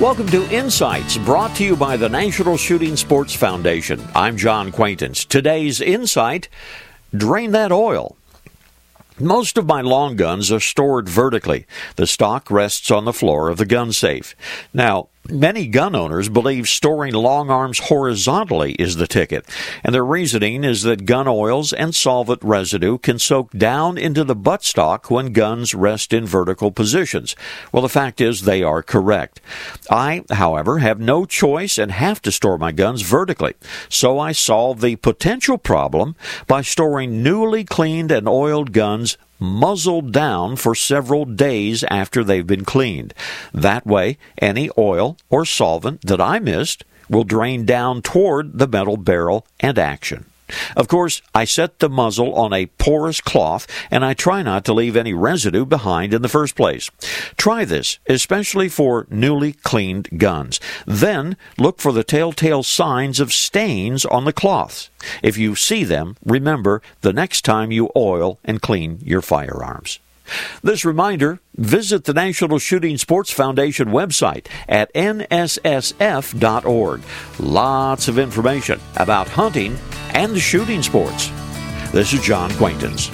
Welcome to Insights, brought to you by the National Shooting Sports Foundation. I'm John Quaintance. Today's insight drain that oil. Most of my long guns are stored vertically. The stock rests on the floor of the gun safe. Now, Many gun owners believe storing long arms horizontally is the ticket, and their reasoning is that gun oils and solvent residue can soak down into the buttstock when guns rest in vertical positions. Well, the fact is they are correct. I, however, have no choice and have to store my guns vertically, so I solve the potential problem by storing newly cleaned and oiled guns muzzled down for several days after they've been cleaned. That way, any oil or solvent that I missed will drain down toward the metal barrel and action. Of course, I set the muzzle on a porous cloth and I try not to leave any residue behind in the first place. Try this, especially for newly cleaned guns. Then look for the telltale signs of stains on the cloths. If you see them, remember the next time you oil and clean your firearms. This reminder visit the National Shooting Sports Foundation website at nssf.org. Lots of information about hunting and the shooting sports. This is John Quaintance.